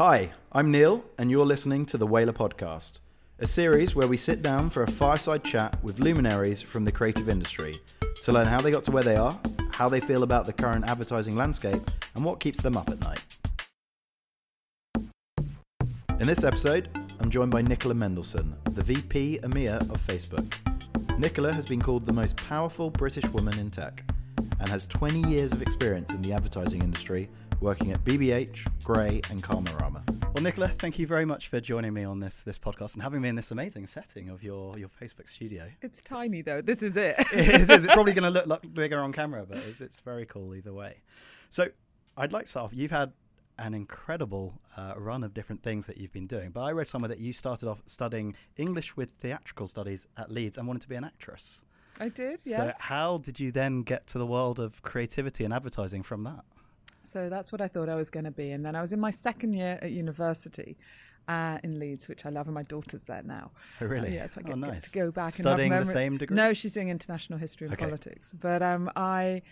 Hi, I'm Neil, and you're listening to the Whalar Podcast, a series where we sit down for a fireside chat with luminaries from the creative industry to learn how they got to where they are, how they feel about the current advertising landscape, and what keeps them up at night. In this episode, I'm joined by Nicola Mendelsohn, the VP EMEA of Facebook. Nicola has been called the most powerful British woman in tech and has 20 years of experience in the advertising industry working at BBH, Grey, and Karmarama. Well, Nicola, thank you very much for joining me on this this podcast and having me in this amazing setting of your, your Facebook studio. It's tiny though. This is it. it is. It's probably going to look like bigger on camera, but it's, it's very cool either way. So, I'd like to start off. You've had an incredible uh, run of different things that you've been doing, but I read somewhere that you started off studying English with theatrical studies at Leeds and wanted to be an actress. I did. Yes. So, how did you then get to the world of creativity and advertising from that? So that's what I thought I was going to be. And then I was in my second year at university uh, in Leeds, which I love, and my daughter's there now. Oh, really? Uh, yeah, so I oh, get, nice. get, to go back Studying and the same degree. No, she's doing international history and okay. politics. But um, I.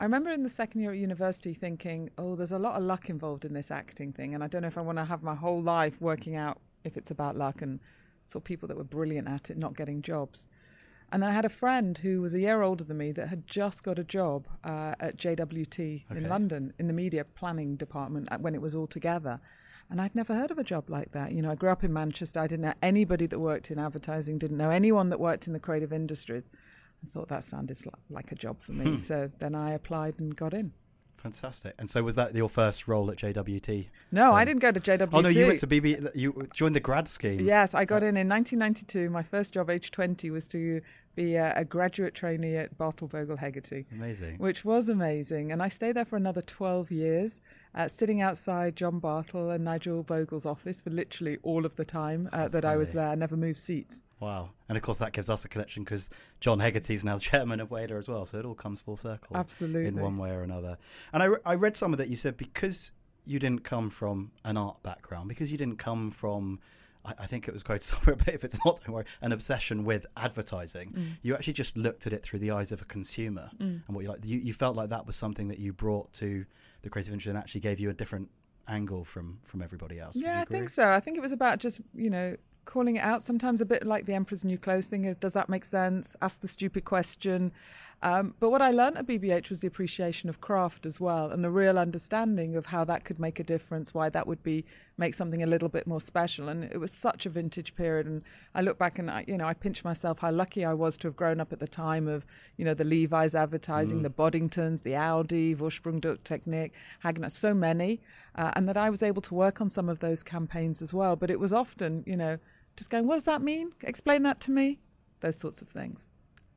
I remember in the second year at university thinking, oh, there's a lot of luck involved in this acting thing. And I don't know if I want to have my whole life working out if it's about luck and saw people that were brilliant at it not getting jobs. And then I had a friend who was a year older than me that had just got a job uh, at JWT Okay. in London in the media planning department uh, when it was all together. And I'd never heard of a job like that. You know, I grew up in Manchester. I didn't know anybody that worked in advertising, didn't know anyone that worked in the creative industries. I thought that sounded like a job for me. Hmm. So then I applied and got in. Fantastic. And so, was that your first role at JWT? No, I Um, didn't go to JWT. Oh no, you went to BB. You joined the grad scheme. Yes, I got in in 1992. My first job, age 20, was to be a, a graduate trainee at Bartle Bogle Hegarty. Amazing. which was amazing. And I stayed there for another 12 years, uh, sitting outside John Bartle and Nigel Bogle's office for literally all of the time uh, that I was there. I never moved seats. Wow. And of course, that gives us a connection because John Hegarty's now the chairman of Whalar as well. So it all comes full circle. Absolutely. In one way or another. And I, re- I read somewhere that you said because you didn't come from an art background, because you didn't come from, I, I think it was quoted somewhere, but if it's not, don't worry, an obsession with advertising, Mm. you actually just looked at it through the eyes of a consumer Mm. and what you like. You, you felt like that was something that you brought to the creative industry and actually gave you a different angle from from everybody else. Yeah, I think so. I think it was about just, you know, calling it out. Sometimes a bit like the Emperor's New Clothes thing does that make sense? Ask the stupid question. Um, but what I learned at BBH was the appreciation of craft as well, and a real understanding of how that could make a difference, why that would be make something a little bit more special. And it was such a vintage period. And I look back and I, you know, I pinch myself how lucky I was to have grown up at the time of, you know, the Levi's advertising, Mm. the Boddingtons, the Audi, Vorsprung Technik, Hagner, so many, uh, and that I was able to work on some of those campaigns as well. But it was often, you know, just going, what does that mean? Explain that to me. Those sorts of things.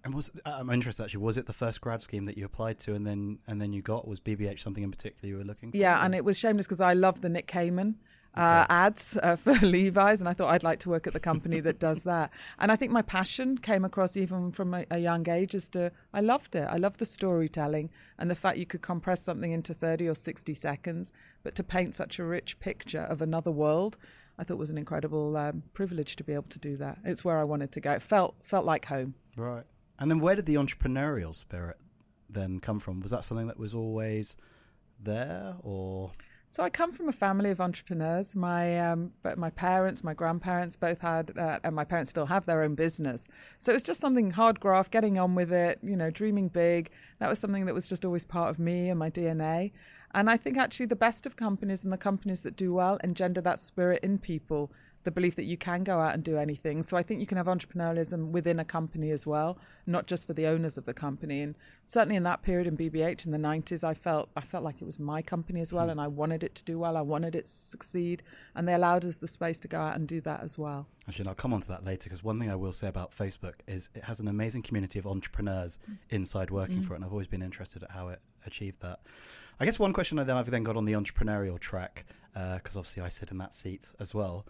And was I'm interested actually. Was it the first grad scheme that you applied to, and then and then you got? Was BBH something in particular you were looking for? Yeah, and it was shameless because I love the Nick Kamen uh, ads uh, for Levi's, and I thought I'd like to work at the company that does that. And I think my passion came across even from a, a young age as to I loved it. I loved the storytelling and the fact you could compress something into 30 or 60 seconds, but to paint such a rich picture of another world. I thought was an incredible um, privilege to be able to do that. It's where I wanted to go. It felt felt like home. Right. And then where did the entrepreneurial spirit then come from? Was that something that was always there, or So I come from a family of entrepreneurs. My um, but my parents, my grandparents both had, uh, and my parents still have their own business. So it was just something hard graft, getting on with it. You know, dreaming big. That was something that was just always part of me and my DNA. And I think actually the best of companies and the companies that do well engender that spirit in people. The belief that you can go out and do anything. So I think you can have entrepreneurialism within a company as well, not just for the owners of the company. And certainly in that period in BBH in the 90s, I felt I felt like it was my company as well, hmm. and I wanted it to do well. I wanted it to succeed, and they allowed us the space to go out and do that as well. actually, and I'll come on to that later because one thing I will say about Facebook is it has an amazing community of entrepreneurs hmm. inside working Mm. for it, and I've always been interested at how it achieved that. I guess one question I then I've then got on the entrepreneurial track uh, because obviously I sit in that seat as well.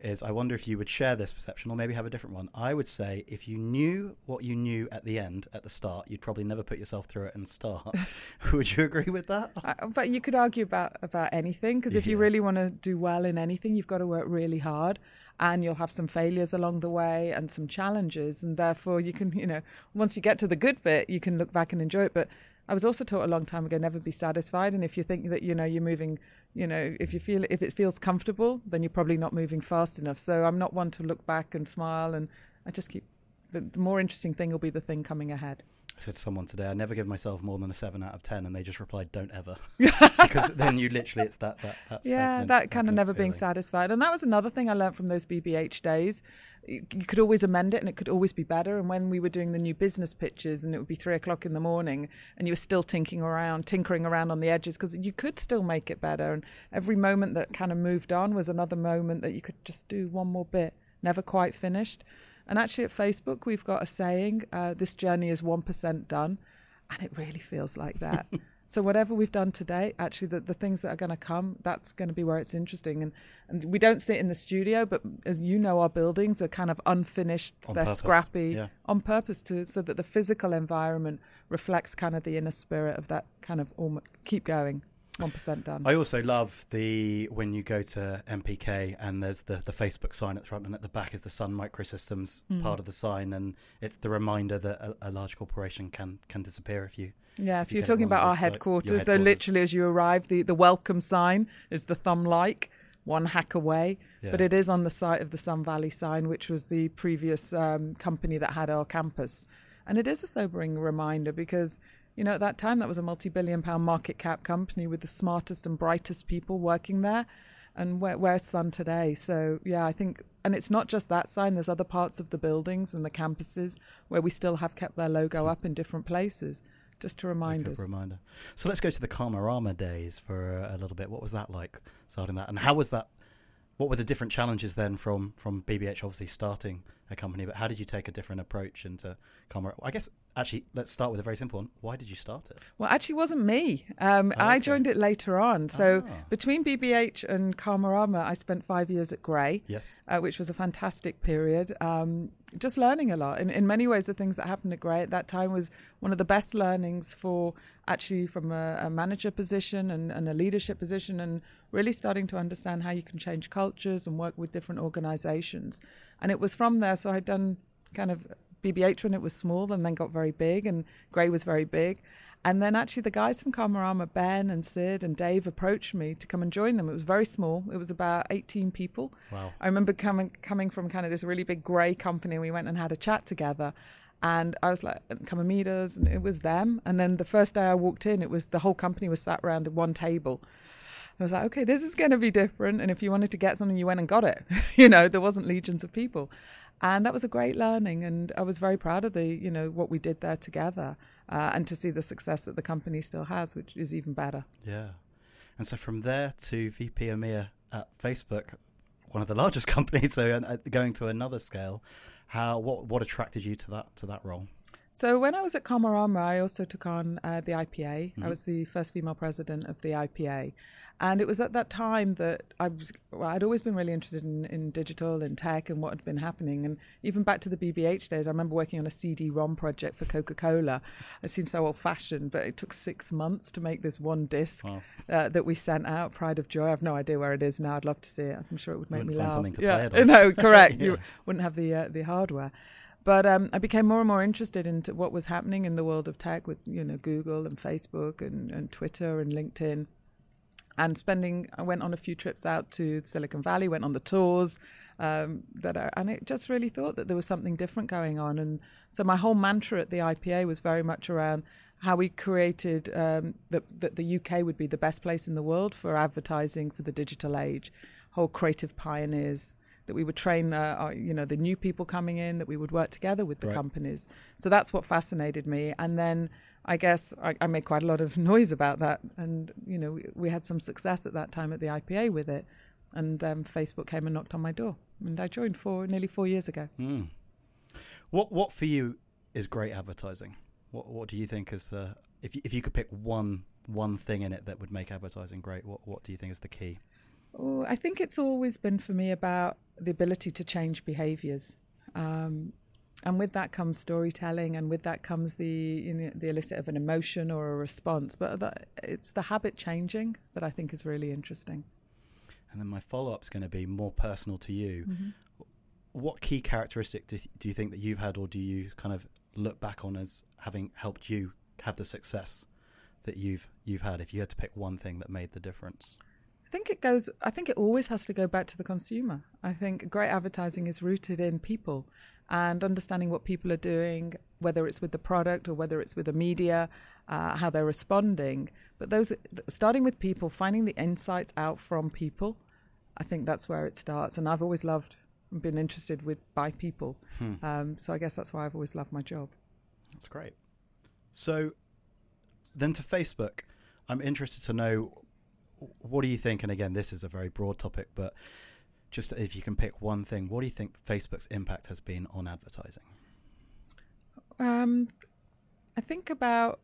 Is I wonder if you would share this perception or maybe have a different one. I would say if you knew what you knew at the end, at the start, you'd probably never put yourself through it and start. would you agree with that? Uh, but you could argue about about anything because if you really want to do well in anything, you've got to work really hard, and you'll have some failures along the way and some challenges, and therefore you can, you know, once you get to the good bit, you can look back and enjoy it. But I was also taught a long time ago never be satisfied. And if you think that you know you're moving, you know, if you feel if it feels comfortable, then you're probably not moving fast enough. So I'm not one to look back and smile, and I just keep. The, the more interesting thing will be the thing coming ahead. I said to someone today, I never give myself more than a seven out of ten, and they just replied, "Don't ever," because then you literally it's that that that yeah that kind of never being satisfied, and that was another thing I learned from those BBH days. You, could always amend it, and it could always be better. And when we were doing the new business pitches, and it would be three o'clock in the morning, and you were still tinkering around, tinkering around on the edges, because you could still make it better. And every moment that kind of moved on was another moment that you could just do one more bit, never quite finished. And actually, at Facebook, we've got a saying uh, this journey is 1% done. And it really feels like that. so, whatever we've done today, actually, the, the things that are going to come, that's going to be where it's interesting. And, and we don't sit in the studio, but as you know, our buildings are kind of unfinished, on they're purpose. scrappy yeah. on purpose to so that the physical environment reflects kind of the inner spirit of that kind of keep going. One percent done. I also love the when you go to MPK and there's the the Facebook sign at the front and at the back is the Sun Microsystems Mm. part of the sign and it's the reminder that a, a large corporation can can disappear if you Yeah, if so you you're talking about our uh, headquarters. So literally, as you arrive, the, the welcome sign is the thumb like, one hack away. yeah. But it is on the site of the Sun Valley sign, which was the previous um, company that had our campus. And it is a sobering reminder because, you know, at that time, that was a multi billion pound market cap company with the smartest and brightest people working there. And where, where's Sun today? So, yeah, I think, and it's not just that sign, there's other parts of the buildings and the campuses where we still have kept their logo hmm. up in different places, just to remind us. reminder. So let's go to the Karmarama days for a, little bit. What was that like starting that, and how was that? What were the different challenges then from from BBH obviously starting a company, but how did you take a different approach into Karmarama? I guess actually let's start with a very simple one. Why did you start it? Well, actually, it wasn't me. Um, Oh, I joined it later on. So Ah. between BBH and Karmarama, I spent five years at Grey, Yes. uh, which was a fantastic period. Um, just learning a lot. In, in many ways, the things that happened at Grey at that time was one of the best learnings for actually from a, a manager position and, and a leadership position, and really starting to understand how you can change cultures and work with different organizations. And it was from there. So I'd done kind of BBH when it was small and then got very big, and Grey was very big. And then actually, the guys from Karmarama, Ben and Sid and Dave, approached me to come and join them. It was very small. It was about 18 people. Wow. I remember coming coming from kind of this really big grey company. We went and had a chat together, and I was like, "Come and meet us." And it was them. And then the first day I walked in, it was the whole company was sat around at one table. I was like, "Okay, this is going to be different." And if you wanted to get something, you went and got it. you know, there wasn't legions of people, and that was a great learning. And I was very proud of the you know what we did there together, uh, and to see the success that the company still has, which is even better. Yeah. And so from there to VP EMEA at Facebook, one of the largest companies, so uh, going to another scale, how what what attracted you to that to that role? So when I was at Karmarama, I also took on uh, the IPA. Mhm. I was the first female president of the IPA, and it was at that time that I was. Well, I'd always been really interested in, in digital and tech and what had been happening, and even back to the BBH days. I remember working on a CD-ROM project for Coca-Cola. It seems so old-fashioned, but it took six months to make this one disc Wow. uh, that we sent out. Pride of Joy. I have no idea where it is now. I'd love to see it. I'm sure it would make Wouldn't me laugh. something to yeah, play it on. no, correct. Yeah. You wouldn't have the uh, the hardware. But um, I became more and more interested into what was happening in the world of tech with you know Google and Facebook and, and Twitter and LinkedIn. And spending, I went on a few trips out to Silicon Valley, went on the tours, um, that I, and it just really thought that there was something different going on. And so my whole mantra at the IPA was very much around how we created um, that that the UK would be the best place in the world for advertising for the digital age, whole creative pioneers that we would train, uh, our, you know, the new people coming in, that we would work together with the Right. companies. So that's what fascinated me. And then I guess I, I made quite a lot of noise about that. And, you know, we, we had some success at that time at the IPA with it. And um, Facebook came and knocked on my door. And I joined four, nearly four years ago. Mm. What what for you is great advertising? What what do you think is uh, if you, if you could pick one one thing in it that would make advertising great? What what do you think is the key? Oh, I think it's always been for me about the ability to change behaviors. Um, and with that comes storytelling, and with that comes the you know, the elicit of an emotion or a response. But that, it's the habit changing that I think is really interesting. And then my follow up is going to be more personal to you. What key characteristic do, do you think that you've had, or do you kind of look back on as having helped you have the success that you've you've had? If you had to pick one thing that made the difference, think it goes. I think it always has to go back to the consumer. I think great advertising is rooted in people and understanding what people are doing, whether it's with the product or whether it's with the media, uh, how they're responding. But those, starting with people, finding the insights out from people, I think that's where it starts. And I've always loved and been interested with by people. Hmm. Um, so I guess that's why I've always loved my job. That's great. So then to Facebook, I'm interested to know what do you think? And again, this is a very broad topic, but just if you can pick one thing, what do you think Facebook's impact has been on advertising? Um, I think about.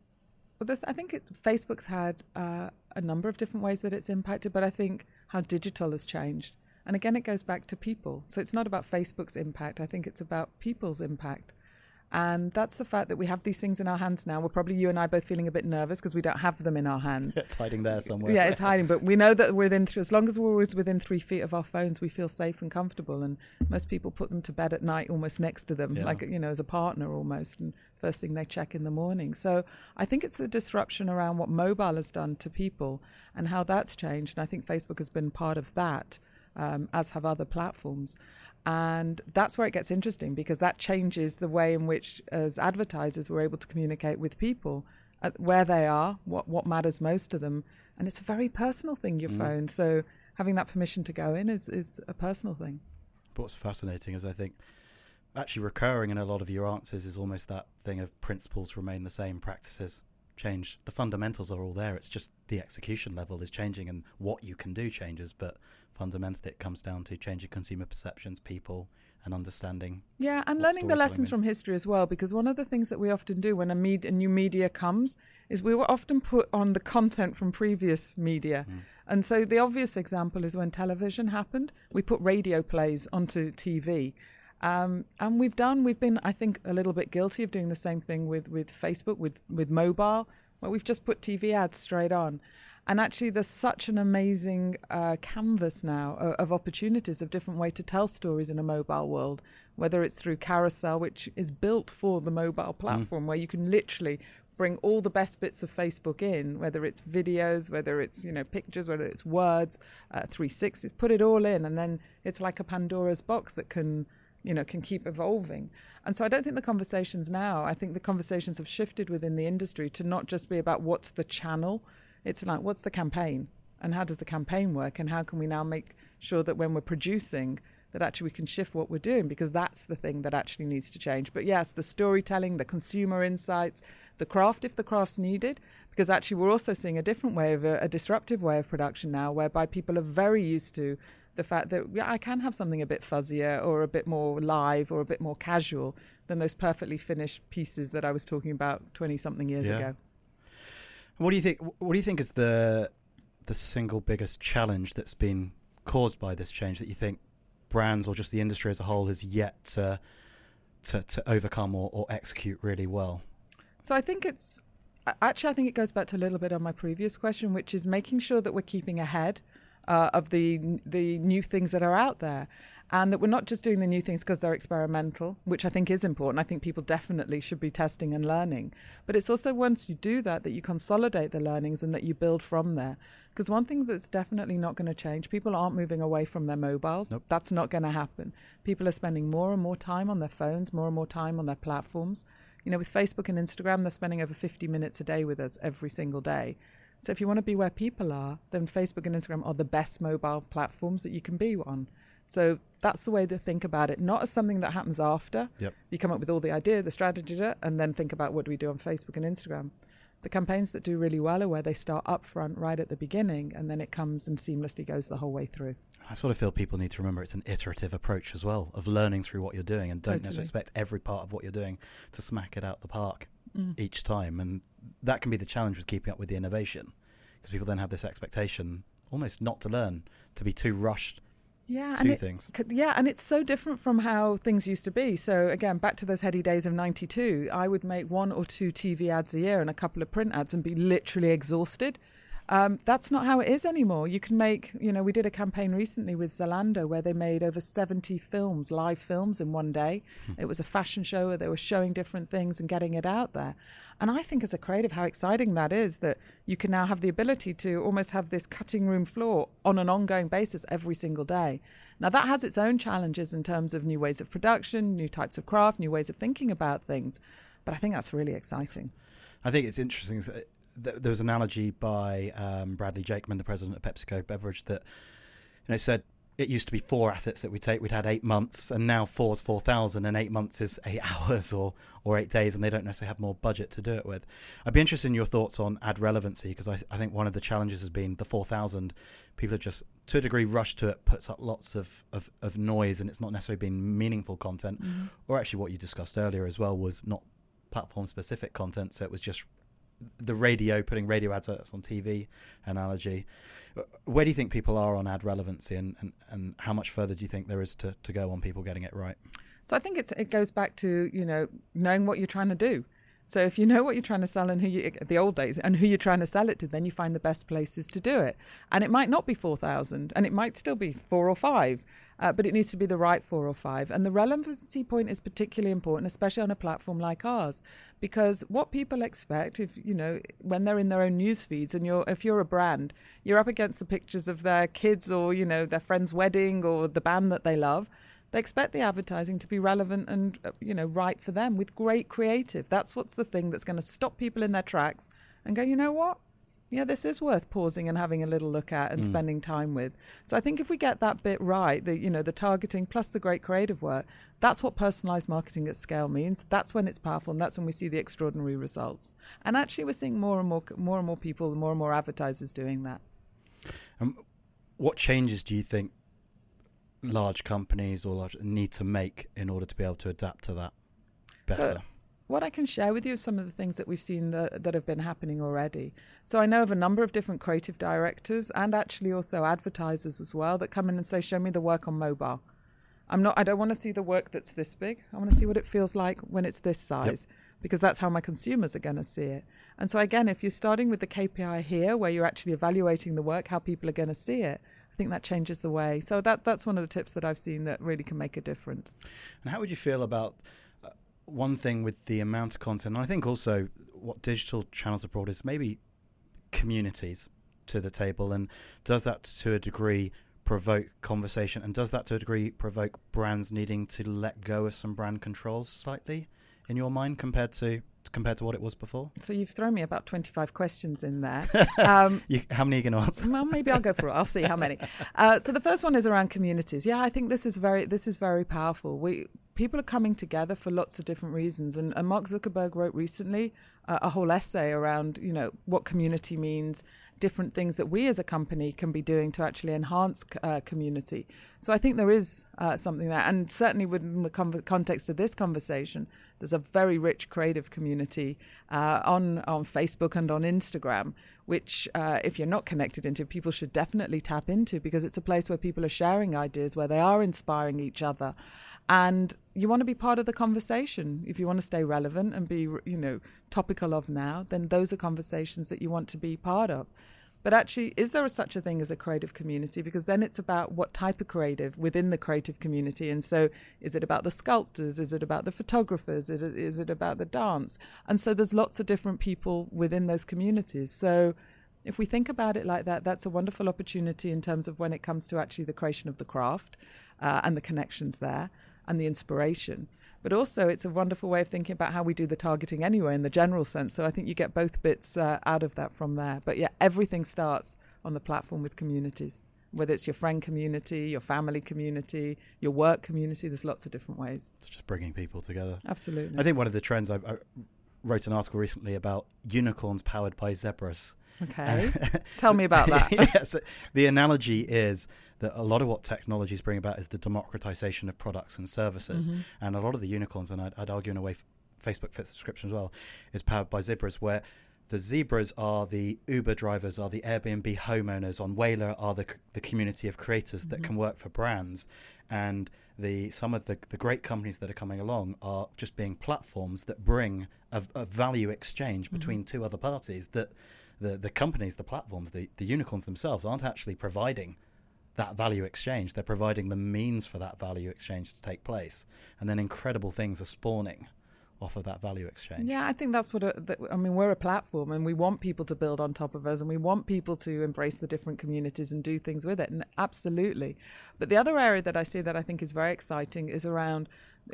Well, this, I think it, Facebook's had uh, a number of different ways that it's impacted, but I think how digital has changed. And again, it goes back to people. So it's not about Facebook's impact. I think it's about people's impact. And that's the fact that we have these things in our hands now. We're probably you and I both feeling a bit nervous because we don't have them in our hands. It's hiding there somewhere. Yeah, it's hiding. But we know that within as long as we're always within three feet of our phones, we feel safe and comfortable. And most people put them to bed at night, almost next to them, Yeah. like you know, as a partner almost. And first thing they check in the morning. So I think it's the disruption around what mobile has done to people and how that's changed. And I think Facebook has been part of that. Um, as have other platforms. And that's where it gets interesting because that changes the way in which, as advertisers, we're able to communicate with people at where they are, what, what matters most to them. And it's a very personal thing, your Mm. phone. So having that permission to go in is, is a personal thing. But what's fascinating is I think actually recurring in a lot of your answers is almost that thing of principles remain the same, practices change. The fundamentals are all there. It's just the execution level is changing and what you can do changes. But fundamentally, it comes down to changing consumer perceptions, people, and understanding. Yeah, and learning the lessons from history as well, because one of the things that we often do when a, med- a new media comes is we will often put on the content from previous media. Mm. And so the obvious example is when television happened, we put radio plays onto TV. Um, and we've done, we've been, I think, a little bit guilty of doing the same thing with, with Facebook, with, with mobile, where we've just put TV ads straight on. And actually, there's such an amazing uh, canvas now of, of opportunities of different way to tell stories in a mobile world, whether it's through Carousel, which is built for the mobile platform, where you can literally bring all the best bits of Facebook in, whether it's videos, whether it's you know pictures, whether it's words, uh, 360s, put it all in, and then it's like a Pandora's box that can you know can keep evolving. And so I don't think the conversations now. I think the conversations have shifted within the industry to not just be about what's the channel. It's like what's the campaign and how does the campaign work and how can we now make sure that when we're producing that actually we can shift what we're doing because that's the thing that actually needs to change. But yes, the storytelling, the consumer insights, the craft if the craft's needed, because actually we're also seeing a different way of a, a disruptive way of production now, whereby people are very used to the fact that yeah, I can have something a bit fuzzier or a bit more live or a bit more casual than those perfectly finished pieces that I was talking about twenty something years Yeah. ago. What do you think? What do you think is the the single biggest challenge that's been caused by this change that you think brands or just the industry as a whole has yet to to, to overcome or, or execute really well? So I think it's actually I think it goes back to a little bit on my previous question, which is making sure that we're keeping ahead uh, of the the new things that are out there, and that we're not just doing the new things because they're experimental, which I think is important. I think people definitely should be testing and learning, but it's also once you do that that you consolidate the learnings and that you build from there. Because one thing that's definitely not going to change, people aren't moving away from their mobiles. Nope. That's not going to happen. People are spending more and more time on their phones, more and more time on their platforms. You know, with Facebook and Instagram, they're spending over 50 minutes a day with us every single day. So if you want to be where people are, then Facebook and Instagram are the best mobile platforms that you can be on. So that's the way to think about it, not as something that happens after. Yep. You come up with all the idea, the strategy, and then think about what do we do on Facebook and Instagram. The campaigns that do really well are where they start up front right at the beginning and then it comes and seamlessly goes the whole way through. I sort of feel people need to remember it's an iterative approach as well of learning through what you're doing and don't Totally. expect every part of what you're doing to smack it out the park Mm. each time. And that can be the challenge with keeping up with the innovation because people then have this expectation almost not to learn, to be too rushed Yeah, to and it, things. Yeah, and it's so different from how things used to be. So again, back to those heady days of '92, I would make one or two TV ads a year and a couple of print ads and be literally exhausted. Um, that's not how it is anymore. You can make, you know, we did a campaign recently with Zalando where they made over 70 films, live films in one day. Hmm. It was a fashion show where they were showing different things and getting it out there. And I think as a creative, how exciting that is that you can now have the ability to almost have this cutting room floor on an ongoing basis every single day. Now, that has its own challenges in terms of new ways of production, new types of craft, new ways of thinking about things. But I think that's really exciting. I think it's interesting. There was an analogy by um, Bradley Jakeman, the president of PepsiCo Beverage, that you know said it used to be four assets that we take. We'd had eight months, and now four is four thousand, and eight months is eight hours or or eight days, and they don't necessarily have more budget to do it with. I'd be interested in your thoughts on ad relevancy because I, I think one of the challenges has been the four thousand. People have just, to a degree, rushed to it, puts up lots of, of, of noise, and it's not necessarily been meaningful content. Mm-hmm. Or actually, what you discussed earlier as well was not platform specific content, so it was just the radio putting radio adverts on TV analogy. Uh, where do you think people are on ad relevancy, and, and, and how much further do you think there is to, to go on people getting it right? So I think it's it goes back to you know knowing what you're trying to do. So if you know what you're trying to sell and who you the old days and who you're trying to sell it to, then you find the best places to do it. And it might not be four thousand, and it might still be four or five uh, but it needs to be the right four or five. And the relevancy point is particularly important, especially on a platform like ours, because what people expect, if you know, when they're in their own news feeds, and you're if you're a brand, you're up against the pictures of their kids or you know their friend's wedding or the band that they love. They expect the advertising to be relevant and uh, you know right for them with great creative. That's what's the thing that's going to stop people in their tracks and go, you know what? yeah, this is worth pausing and having a little look at and mm. spending time with. So I think if we get that bit right, the you know the targeting plus the great creative work, that's what personalized marketing at scale means. That's when it's powerful, and that's when we see the extraordinary results. And actually, we're seeing more and more more and more people, more and more advertisers doing that. Um, what changes do you think large companies or large need to make in order to be able to adapt to that better? So, what I can share with you is some of the things that we've seen that, that have been happening already. So I know of a number of different creative directors and actually also advertisers as well that come in and say, "Show me the work on mobile." I'm not. I don't want to see the work that's this big. I want to see what it feels like when it's this size. Yep. Because that's how my consumers are going to see it. And so, again, if you're starting with the KPI here, where you're actually evaluating the work, how people are going to see it, I think that changes the way. So that that's one of the tips that I've seen that really can make a difference. And how would you feel about uh, one thing with the amount of content, and I think also what digital channels have brought is maybe communities to the table, and does that to a degree provoke conversation, and does that to a degree provoke brands needing to let go of some brand controls slightly in your mind compared to compared to what it was before? So you've thrown me about 25 questions in there. Um, you, how many are you going to answer? Well, maybe I'll go for it. I'll see how many. Uh, so the first one is around communities. Yeah, I think this is very this is very powerful. We people are coming together for lots of different reasons. And, and Mark Zuckerberg wrote recently a whole essay around, you know, what community means, different things that we as a company can be doing to actually enhance uh, community. So I think there is uh, something there. And certainly within the context of this conversation, there's a very rich creative community uh, on, on Facebook and on Instagram, which, uh, if you're not connected into, people should definitely tap into because it's a place where people are sharing ideas, where they are inspiring each other and you want to be part of the conversation. If you want to stay relevant and be you know topical of now then those are conversations that you want to be part of. But actually is there a, such a thing as a creative community? Because then it's about what type of creative within the creative community. And so is it about the sculptors? Is it about the photographers? Is it, is it about the dance? And so there's lots of different people within those communities. So if we think about it like that, that's a wonderful opportunity in terms of when it comes to actually the creation of the craft uh, and the connections there and the inspiration. But also, it's a wonderful way of thinking about how we do the targeting anyway, in the general sense. So I think you get both bits uh, out of that from there. But yeah, everything starts on the platform with communities, whether it's your friend community, your family community, your work community. There's lots of different ways. It's just bringing people together. Absolutely. I think one of the trends I, I wrote an article recently about unicorns powered by zebras. Okay. Tell me about that. yeah, so the analogy is that a lot of what technologies bring about is the democratization of products and services. Mm-hmm. And a lot of the unicorns, and I'd, I'd argue in a way, Facebook fits the description as well, is powered by zebras, where the zebras are the Uber drivers, are the Airbnb homeowners. On Whalar are the the community of creators mm-hmm. that can work for brands, and the some of the the great companies that are coming along are just being platforms that bring a, a value exchange mm-hmm. between mm-hmm. two other parties that the the companies, the platforms, the the unicorns themselves aren't actually providing that value exchange. They're providing the means for that value exchange to take place, and then incredible things are spawning off of that value exchange. Yeah, I think that's what a, that, I mean. We're a platform, and we want people to build on top of us, and we want people to embrace the different communities and do things with it. And absolutely, but the other area that I see that I think is very exciting is around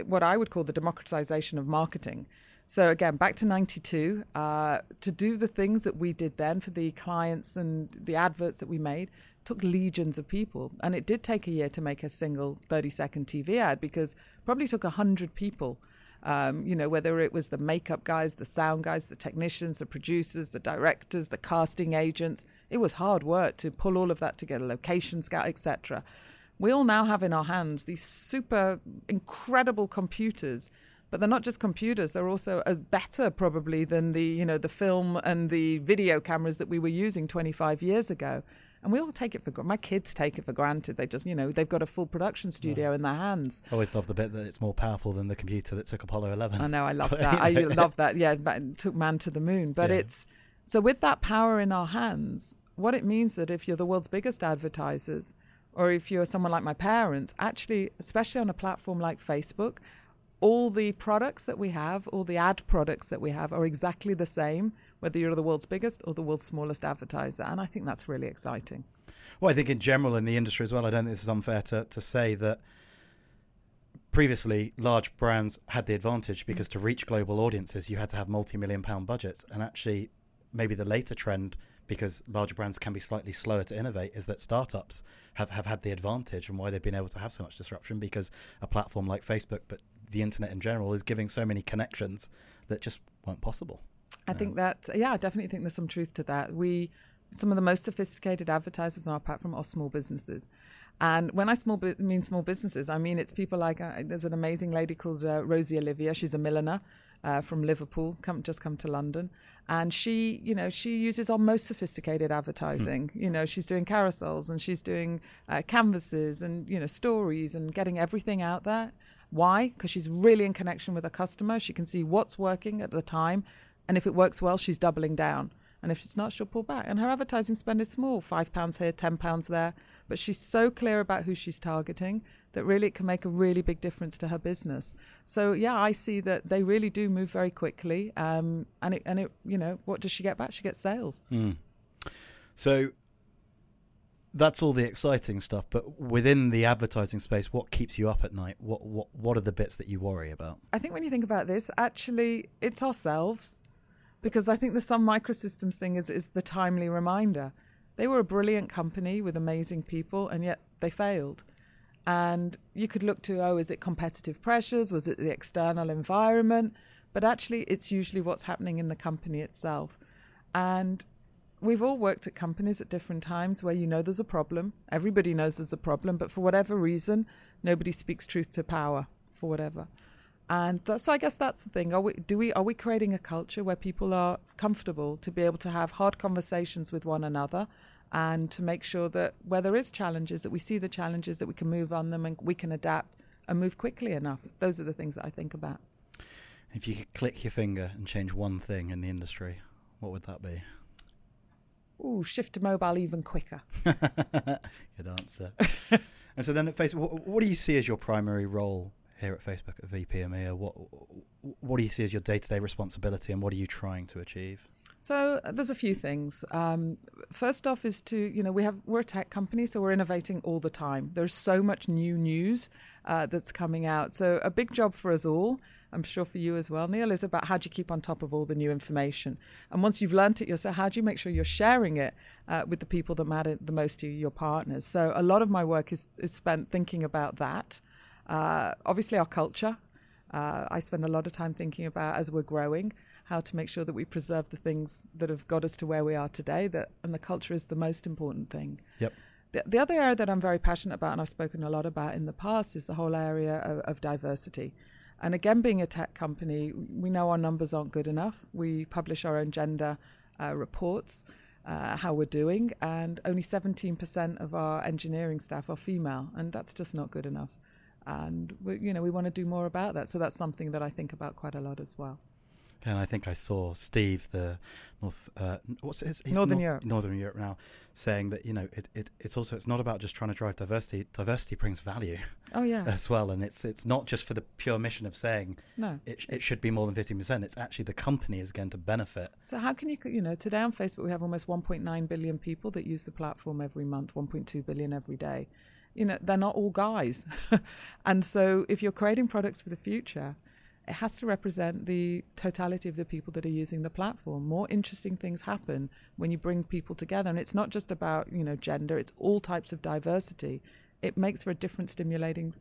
what I would call the democratization of marketing. So again, back to '92, uh, to do the things that we did then for the clients and the adverts that we made took legions of people, and it did take a year to make a single 30-second TV ad because probably took hundred people um, you know, whether it was the makeup guys, the sound guys, the technicians, the producers, the directors, the casting agents. It was hard work to pull all of that together, location scout, etc. We all now have in our hands these super incredible computers, but they're not just computers; they're also as better probably than the you know the film and the video cameras that we were using 25 years ago and we all take it for granted. my kids take it for granted. They just you know they've got a full production studio in their hands. I always love the bit that it's more powerful than the computer that took Apollo 11. I know, I love that. I love that. Yeah, took man to the moon. But yeah. it's so with that power in our hands, what it means that if you're the world's biggest advertisers, or if you're someone like my parents, actually, especially on a platform like Facebook, all the products that we have, all the ad products that we have, are exactly the same whether you're the world's biggest or the world's smallest advertiser. And I think that's really exciting. Well, I think in general in the industry as well, I don't think this is unfair to, to say that previously large brands had the advantage because mm. to reach global audiences, you had to have multi million pound budgets. And actually, maybe the later trend because larger brands can be slightly slower to innovate is that startups have, have had the advantage and why they've been able to have so much disruption because a platform like Facebook, but the internet in general, is giving so many connections that just weren't possible. I think that, yeah, I definitely think there's some truth to that. We, some of the most sophisticated advertisers on our platform are small businesses. And when I small mean small businesses, I mean it's people like uh, there's an amazing lady called uh, Rosie Olivia. She's a milliner uh, from Liverpool, come just come to London, and she, you know, she uses our most sophisticated advertising. Hmm. You know, she's doing carousels and she's doing uh, canvases and you know stories and getting everything out there. Why? Because she's really in connection with the customer. She can see what's working at the time and if it works well, she's doubling down. And if it's not, she'll pull back. And her advertising spend is small five pounds here, ten pounds there. But she's so clear about who she's targeting that really it can make a really big difference to her business. So yeah, I see that they really do move very quickly. Um, and it and it you know, what does she get back? She gets sales. Mm. So that's all the exciting stuff. But within the advertising space, what keeps you up at night? What what what are the bits that you worry about? I think when you think about this, actually it's ourselves because I think the Sun Microsystems thing is, is the timely reminder. They were a brilliant company with amazing people, and yet they failed. And you could look to, oh, is it competitive pressures? Was it the external environment? But actually, it's usually what's happening in the company itself. And we've all worked at companies at different times where you know there's a problem. Everybody knows there's a problem, but for whatever reason, nobody speaks truth to power for whatever. And so I guess that's the thing. Are we do we are we creating a culture where people are comfortable to be able to have hard conversations with one another and to make sure that where there is challenges that we see the challenges that we can move on them and we can adapt and move quickly enough. Those are the things that I think about. If you could click your finger and change one thing in the industry, what would that be? Ooh, shift to mobile even quicker. Good answer. and so then at Facebook, what, what do you see as your primary role here at Facebook at VP EMEA, what what do you see as your day to day responsibility, and what are you trying to achieve? So uh, there's a few things. Um, first off, is to you know we have we're a tech company, so we're innovating all the time. There's so much new news uh, that's coming out. So a big job for us all. I'm sure for you as well, Neil, is about how do you keep on top of all the new information. And once you've learnt it yourself, how do you make sure you're sharing it uh, with the people that matter the most to you, your partners? So a lot of my work is, is spent thinking about that. Uh, obviously, our culture. Uh, I spend a lot of time thinking about as we're growing how to make sure that we preserve the things that have got us to where we are today. That and the culture is the most important thing. Yep. The, the other area that I'm very passionate about, and I've spoken a lot about in the past, is the whole area of, of diversity. And again, being a tech company, we know our numbers aren't good enough. We publish our own gender uh, reports. Uh, how we're doing, and only 17% of our engineering staff are female, and that's just not good enough and we, you know we want to do more about that. So that's something that I think about quite a lot as well. And I think I saw Steve, the North, uh, what's his Northern Nor- Europe. Northern Europe now, saying that you know it, it, it's also it's not about just trying to drive diversity. Diversity brings value Oh yeah, as well, and it's it's not just for the pure mission of saying no. it it should be more than fifteen percent. It's actually the company is going to benefit. So how can you, you know, today on Facebook we have almost 1.9 billion people that use the platform every month, 1.2 billion every day. You know, they're not all guys. and so if you're creating products for the future, it has to represent the totality of the people that are using the platform. More interesting things happen when you bring people together. And it's not just about, you know, gender, it's all types of diversity. It makes for a different stimulating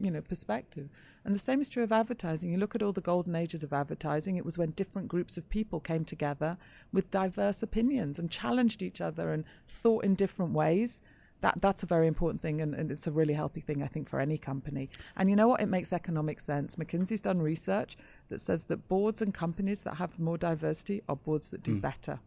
you know perspective and the same is true of advertising you look at all the golden ages of advertising it was when different groups of people came together with diverse opinions and challenged each other and thought in different ways that that's a very important thing and, and it's a really healthy thing i think for any company and you know what it makes economic sense mckinsey's done research that says that boards and companies that have more diversity are boards that do Mm. better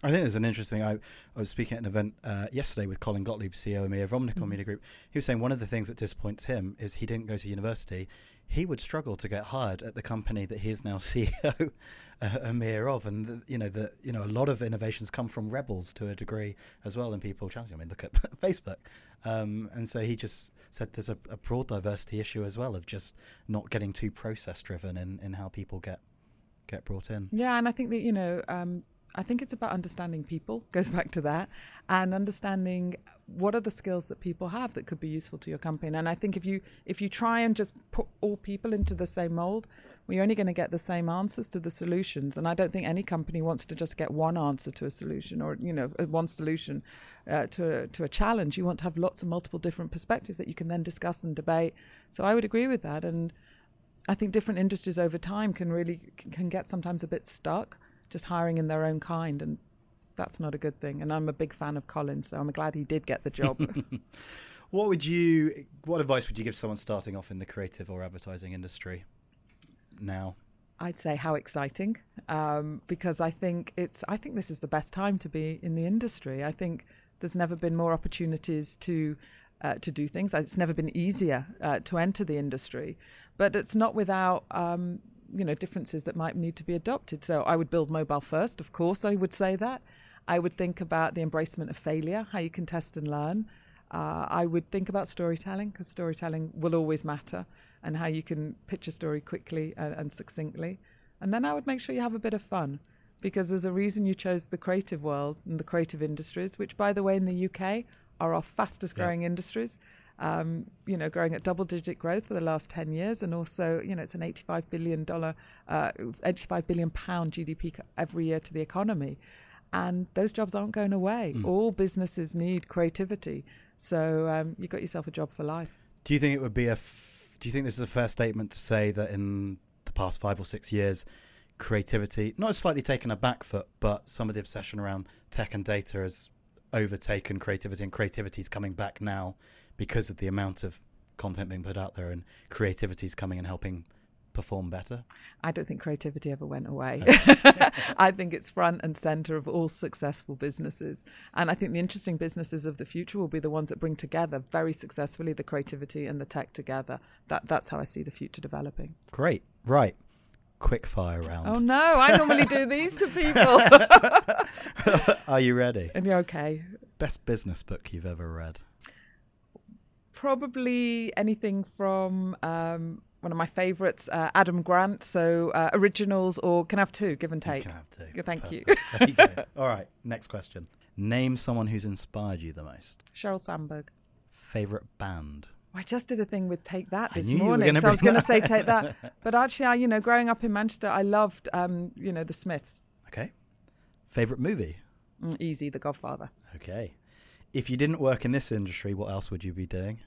I think there's an interesting. I, I was speaking at an event uh, yesterday with Colin Gottlieb, CEO of EMEA of Omnicom Mhm. Media Group. He was saying one of the things that disappoints him is he didn't go to university. He would struggle to get hired at the company that he is now CEO, uh, EMEA of, and the, you know that you know a lot of innovations come from rebels to a degree as well, and people challenge. I mean, look at Facebook, um, and so he just said there's a, a broad diversity issue as well of just not getting too process driven in, in how people get get brought in. Yeah, and I think that you know, um, I think it's about understanding people. Goes back to that, and understanding what are the skills that people have that could be useful to your company. And I think if you if you try and just put all people into the same mold, we're only going to get the same answers to the solutions. And I don't think any company wants to just get one answer to a solution or you know uh, one solution uh, to a, to a challenge. You want to have lots of multiple different perspectives that you can then discuss and debate. So I would agree with that and. I think different industries over time can really can get sometimes a bit stuck just hiring in their own kind, and that's not a good thing. And I'm a big fan of Colin, so I'm glad he did get the job. What would you? What advice would you give someone starting off in the creative or advertising industry now? I'd say how exciting, um, because I think it's. I think this is the best time to be in the industry. I think there's never been more opportunities to uh, to do things. It's never been easier uh, to enter the industry, but it's not without. Um, you know differences that might need to be adopted. So I would build mobile first, of course. I would say that. I would think about the embracement of failure, how you can test and learn. Uh, I would think about storytelling because storytelling will always matter, and how you can pitch a story quickly and, and succinctly. And then I would make sure you have a bit of fun, because there's a reason you chose the creative world and the creative industries, which, by the way, in the UK are our fastest Yeah. growing industries um, you know, growing at double-digit growth for the last ten years, and also, you know, it's an eighty-five billion dollar, uh, eighty-five billion pound GDP every year to the economy, and those jobs aren't going away. Mm. All businesses need creativity, so um, you got yourself a job for life. Do you think it would be a? F- do you think this is a fair statement to say that in the past five or six years, creativity not slightly taken a back foot, but some of the obsession around tech and data has overtaken creativity, and creativity is coming back now because of the amount of content being put out there, and creativity is coming and helping perform better. I don't think creativity ever went away. Okay. I think it's front and center of all successful businesses. And I think the interesting businesses of the future will be the ones that bring together very successfully the creativity and the tech together. That that's how I see the future developing. Great, right? Quick fire round. Oh no, I normally do these to people. Are you ready? and you're okay. Best business book you've ever read? Probably anything from um, one of my favorites, uh, Adam Grant. So uh, originals or can I have two, give and You take. can have two. Thank you. Perfect. There you go. All right, next question. Name someone who's inspired you the most. Sheryl Sandberg. Favorite band? I just did a thing with Take That this you morning, so I was going to say Take That. But actually, I, you know, growing up in Manchester, I loved, um, you know, the Smiths. Okay. Favorite movie? Mm, easy, The Godfather. Okay. If you didn't work in this industry, what else would you be doing?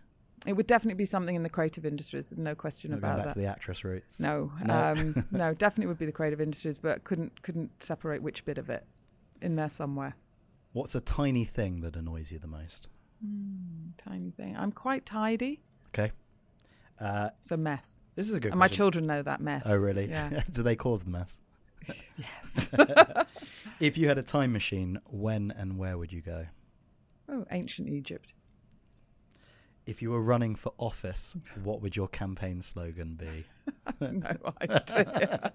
It would definitely be something in the creative industries, no question Not going about back that. to the actress roots. No, No. Um, no, definitely would be the creative industries, but couldn't couldn't separate which bit of it in there somewhere. What's a tiny thing that annoys you the most? Mm, tiny thing. I'm quite tidy. Okay. Uh, It's a mess, this is a good and my children know that mess. Oh, really? Yeah. Do they cause the mess? yes. if you had a time machine, when and where would you go? Oh, ancient Egypt. If you were running for office, what would your campaign slogan be? no idea.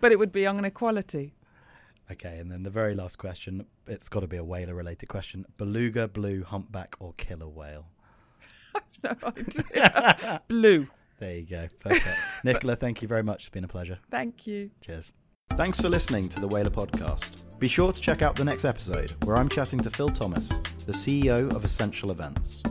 but it would be on equality. Okay, and then the very last question. It's got to be a Whalar related question. Beluga, blue, humpback, or killer whale? I've No idea. Blue. There you go. Perfect. Nicola, thank you very much. It's been a pleasure. Thank you. Cheers. Thanks for listening to the Whalar Podcast. Be sure to check out the next episode where I'm chatting to Phil Thomas, the CEO of Ascential Events.